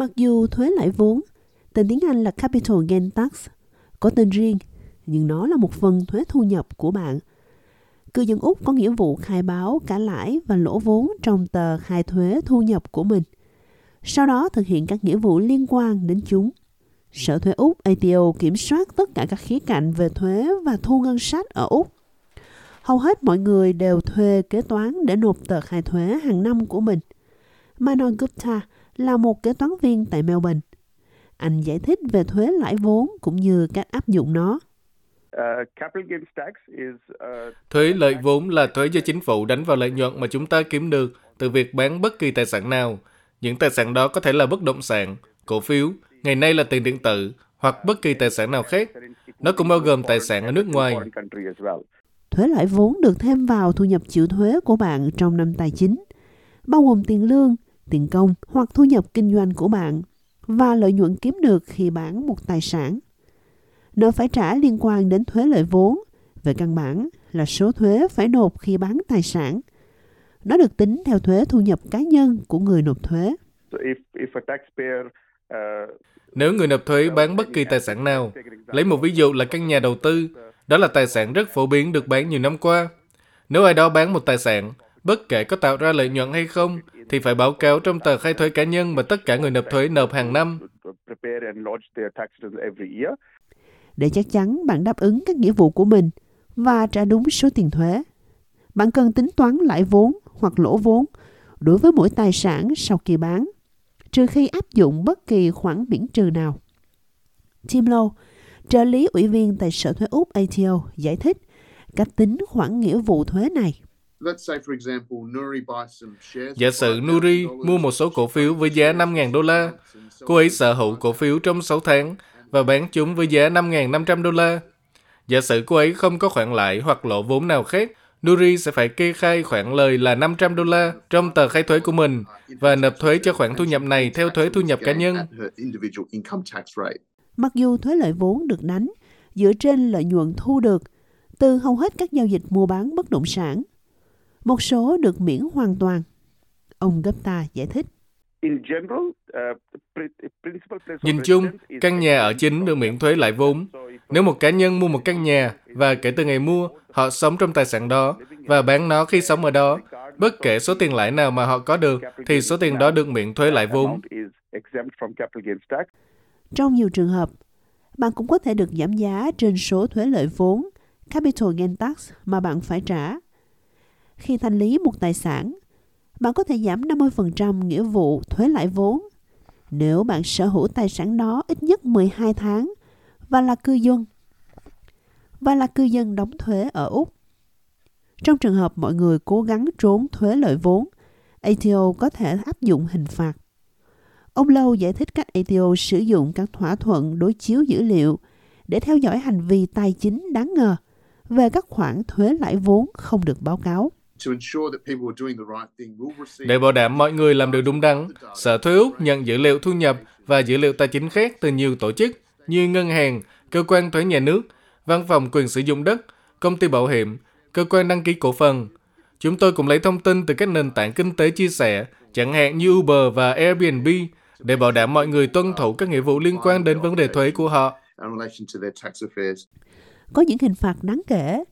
Mặc dù thuế lãi vốn, tên tiếng Anh là Capital Gain Tax, có tên riêng, nhưng nó là một phần thuế thu nhập của bạn. Cư dân Úc có nghĩa vụ khai báo cả lãi và lỗ vốn trong tờ khai thuế thu nhập của mình. Sau đó thực hiện các nghĩa vụ liên quan đến chúng. Sở thuế Úc ATO kiểm soát tất cả các khía cạnh về thuế và thu ngân sách ở Úc. Hầu hết mọi người đều thuê kế toán để nộp tờ khai thuế hàng năm của mình. Manon Gupta là một kế toán viên tại Melbourne. Anh giải thích về thuế lãi vốn cũng như cách áp dụng nó. Thuế lợi vốn là thuế do chính phủ đánh vào lợi nhuận mà chúng ta kiếm được từ việc bán bất kỳ tài sản nào. Những tài sản đó có thể là bất động sản, cổ phiếu, ngày nay là tiền điện tử hoặc bất kỳ tài sản nào khác. Nó cũng bao gồm tài sản ở nước ngoài. Thuế lãi vốn được thêm vào thu nhập chịu thuế của bạn trong năm tài chính, bao gồm tiền lương, tiền công hoặc thu nhập kinh doanh của bạn và lợi nhuận kiếm được khi bán một tài sản. Nợ phải trả liên quan đến thuế lợi vốn, về căn bản là số thuế phải nộp khi bán tài sản. Nó được tính theo thuế thu nhập cá nhân của người nộp thuế. Nếu người nộp thuế bán bất kỳ tài sản nào, lấy một ví dụ là căn nhà đầu tư, đó là tài sản rất phổ biến được bán nhiều năm qua. Nếu ai đó bán một tài sản, bất kể có tạo ra lợi nhuận hay không, thì phải báo cáo trong tờ khai thuế cá nhân mà tất cả người nộp thuế nộp hàng năm. Để chắc chắn bạn đáp ứng các nghĩa vụ của mình và trả đúng số tiền thuế, bạn cần tính toán lãi vốn hoặc lỗ vốn đối với mỗi tài sản sau khi bán, trừ khi áp dụng bất kỳ khoản miễn trừ nào. Tim Low, trợ lý ủy viên tại Sở Thuế Úc ATO, giải thích cách tính khoản nghĩa vụ thuế này. Giả sử Nuri mua một số cổ phiếu với giá 5.000 đô la. Cô ấy sở hữu cổ phiếu trong 6 tháng và bán chúng với giá 5.500 đô la. Giả sử cô ấy không có khoản lãi hoặc lỗ vốn nào khác, Nuri sẽ phải kê khai khoản lời là 500 đô la trong tờ khai thuế của mình và nộp thuế cho khoản thu nhập này theo thuế thu nhập cá nhân. Mặc dù thuế lợi vốn được đánh dựa trên lợi nhuận thu được từ hầu hết các giao dịch mua bán bất động sản, một số được miễn hoàn toàn. Ông Gupta giải thích. Nhìn chung, căn nhà ở chính được miễn thuế lãi vốn. Nếu một cá nhân mua một căn nhà và kể từ ngày mua, họ sống trong tài sản đó và bán nó khi sống ở đó, bất kể số tiền lãi nào mà họ có được, thì số tiền đó được miễn thuế lãi vốn. Trong nhiều trường hợp, bạn cũng có thể được giảm giá trên số thuế lợi vốn, capital gain tax mà bạn phải trả. Khi thanh lý một tài sản, bạn có thể giảm 50% nghĩa vụ thuế lãi vốn nếu bạn sở hữu tài sản đó ít nhất 12 tháng và là cư dân và là cư dân đóng thuế ở Úc. Trong trường hợp mọi người cố gắng trốn thuế lợi vốn, ATO có thể áp dụng hình phạt. Ông Lâu giải thích cách ATO sử dụng các thỏa thuận đối chiếu dữ liệu để theo dõi hành vi tài chính đáng ngờ về các khoản thuế lãi vốn không được báo cáo. Để bảo đảm mọi người làm được đúng đắn, Sở Thuế Úc nhận dữ liệu thu nhập và dữ liệu tài chính khác từ nhiều tổ chức như ngân hàng, cơ quan thuế nhà nước, văn phòng quyền sử dụng đất, công ty bảo hiểm, cơ quan đăng ký cổ phần. Chúng tôi cũng lấy thông tin từ các nền tảng kinh tế chia sẻ, chẳng hạn như Uber và Airbnb, để bảo đảm mọi người tuân thủ các nghĩa vụ liên quan đến vấn đề thuế của họ. Có những hình phạt đáng kể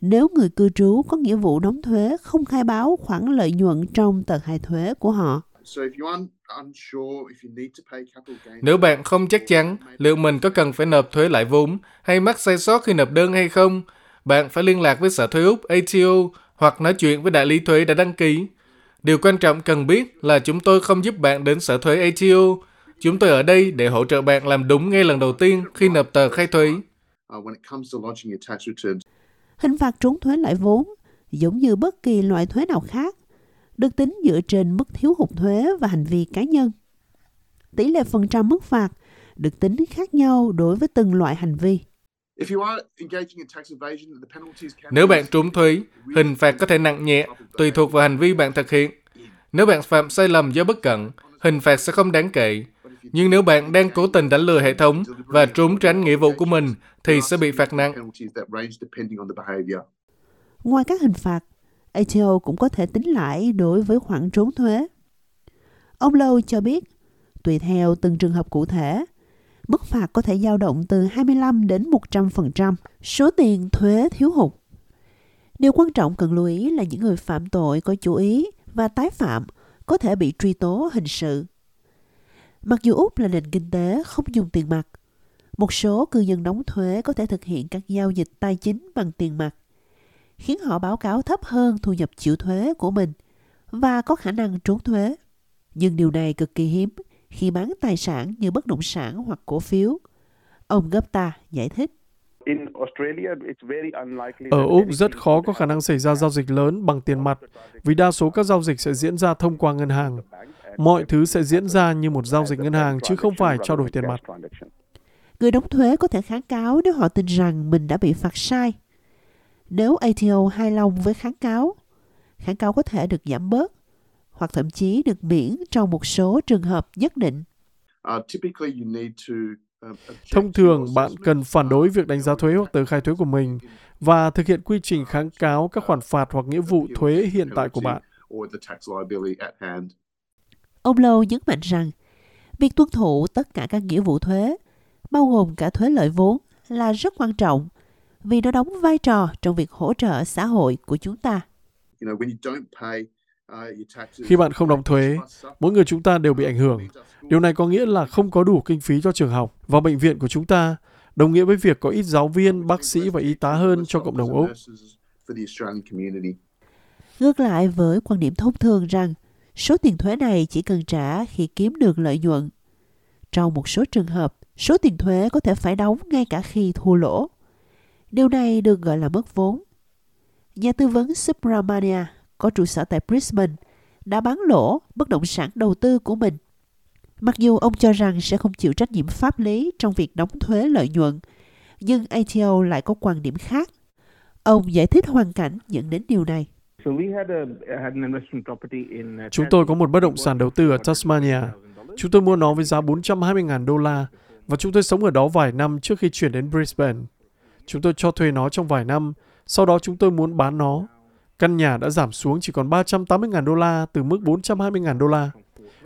nếu người cư trú có nghĩa vụ đóng thuế không khai báo khoản lợi nhuận trong tờ khai thuế của họ. Nếu bạn không chắc chắn liệu mình có cần phải nộp thuế lãi vốn hay mắc sai sót khi nộp đơn hay không, bạn phải liên lạc với Sở Thuế Úc ATO hoặc nói chuyện với đại lý thuế đã đăng ký. Điều quan trọng cần biết là chúng tôi không giúp bạn đến Sở Thuế ATO. Chúng tôi ở đây để hỗ trợ bạn làm đúng ngay lần đầu tiên khi nộp tờ khai thuế. Hình phạt trốn thuế lãi vốn, giống như bất kỳ loại thuế nào khác, được tính dựa trên mức thiếu hụt thuế và hành vi cá nhân. tỷ lệ phần trăm mức phạt được tính khác nhau đối với từng loại hành vi. Nếu bạn trốn thuế, hình phạt có thể nặng nhẹ, tùy thuộc vào hành vi bạn thực hiện. Nếu bạn phạm sai lầm do bất cẩn, hình phạt sẽ không đáng kể. Nhưng nếu bạn đang cố tình đánh lừa hệ thống và trốn tránh nghĩa vụ của mình, thì sẽ bị phạt nặng. Ngoài các hình phạt, ATO cũng có thể tính lãi đối với khoản trốn thuế. Ông Lâu cho biết, tùy theo từng trường hợp cụ thể, mức phạt có thể dao động từ 25 đến 100% số tiền thuế thiếu hụt. Điều quan trọng cần lưu ý là những người phạm tội có chủ ý và tái phạm có thể bị truy tố hình sự. Mặc dù Úc là nền kinh tế không dùng tiền mặt, một số cư dân đóng thuế có thể thực hiện các giao dịch tài chính bằng tiền mặt, khiến họ báo cáo thấp hơn thu nhập chịu thuế của mình và có khả năng trốn thuế. Nhưng điều này cực kỳ hiếm khi bán tài sản như bất động sản hoặc cổ phiếu. Ông Gupta giải thích. Ở Úc rất khó có khả năng xảy ra giao dịch lớn bằng tiền mặt vì đa số các giao dịch sẽ diễn ra thông qua ngân hàng. Mọi thứ sẽ diễn ra như một giao dịch ngân hàng chứ không phải trao đổi tiền mặt. Người đóng thuế có thể kháng cáo nếu họ tin rằng mình đã bị phạt sai. Nếu ATO hài lòng với kháng cáo, kháng cáo có thể được giảm bớt hoặc thậm chí được miễn trong một số trường hợp nhất định. Thông thường, bạn cần phản đối việc đánh giá thuế hoặc tờ khai thuế của mình và thực hiện quy trình kháng cáo các khoản phạt hoặc nghĩa vụ thuế hiện tại của bạn. Ông Lâu nhấn mạnh rằng, việc tuân thủ tất cả các nghĩa vụ thuế, bao gồm cả thuế lợi vốn, là rất quan trọng vì nó đóng vai trò trong việc hỗ trợ xã hội của chúng ta. Khi bạn không đóng thuế, mỗi người chúng ta đều bị ảnh hưởng. Điều này có nghĩa là không có đủ kinh phí cho trường học và bệnh viện của chúng ta, đồng nghĩa với việc có ít giáo viên, bác sĩ và y tá hơn cho cộng đồng Úc. Ngược lại với quan điểm thông thường rằng số tiền thuế này chỉ cần trả khi kiếm được lợi nhuận. Trong một số trường hợp, số tiền thuế có thể phải đóng ngay cả khi thua lỗ. Điều này được gọi là mất vốn. Nhà tư vấn Subramania có trụ sở tại Brisbane đã bán lỗ bất động sản đầu tư của mình. Mặc dù ông cho rằng sẽ không chịu trách nhiệm pháp lý trong việc đóng thuế lợi nhuận, nhưng ATO lại có quan điểm khác. Ông giải thích hoàn cảnh dẫn đến điều này. Chúng tôi có một bất động sản đầu tư ở Tasmania. Chúng tôi mua nó với giá 420.000 đô la và chúng tôi sống ở đó vài năm trước khi chuyển đến Brisbane. Chúng tôi cho thuê nó trong vài năm, sau đó chúng tôi muốn bán nó. Căn nhà đã giảm xuống chỉ còn 380.000 đô la từ mức 420.000 đô la.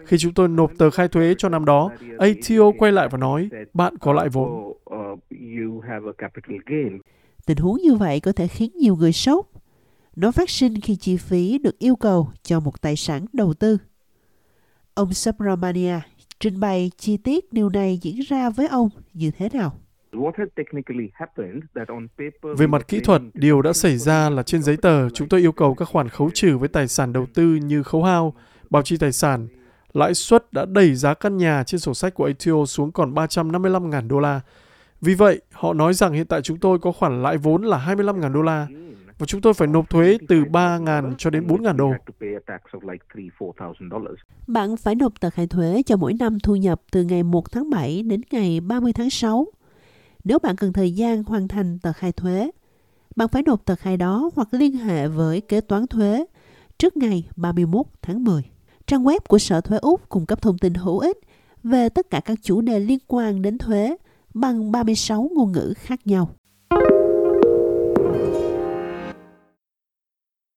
Khi chúng tôi nộp tờ khai thuế cho năm đó, ATO quay lại và nói, bạn có lại vốn. Tình huống như vậy có thể khiến nhiều người sốc. Nó phát sinh khi chi phí được yêu cầu cho một tài sản đầu tư. Ông Subramania trình bày chi tiết điều này diễn ra với ông như thế nào. Về mặt kỹ thuật, điều đã xảy ra là trên giấy tờ, chúng tôi yêu cầu các khoản khấu trừ với tài sản đầu tư như khấu hao, bảo trì tài sản. Lãi suất đã đẩy giá căn nhà trên sổ sách của ATO xuống còn 355.000 đô la. Vì vậy, họ nói rằng hiện tại chúng tôi có khoản lãi vốn là 25.000 đô la và chúng tôi phải nộp thuế từ 3.000 cho đến 4.000 đô. Bạn phải nộp tờ khai thuế cho mỗi năm thu nhập từ ngày 1 tháng 7 đến ngày 30 tháng 6. Nếu bạn cần thời gian hoàn thành tờ khai thuế, bạn phải nộp tờ khai đó hoặc liên hệ với kế toán thuế trước ngày 31 tháng 10. Trang web của Sở Thuế Úc cung cấp thông tin hữu ích về tất cả các chủ đề liên quan đến thuế bằng 36 ngôn ngữ khác nhau.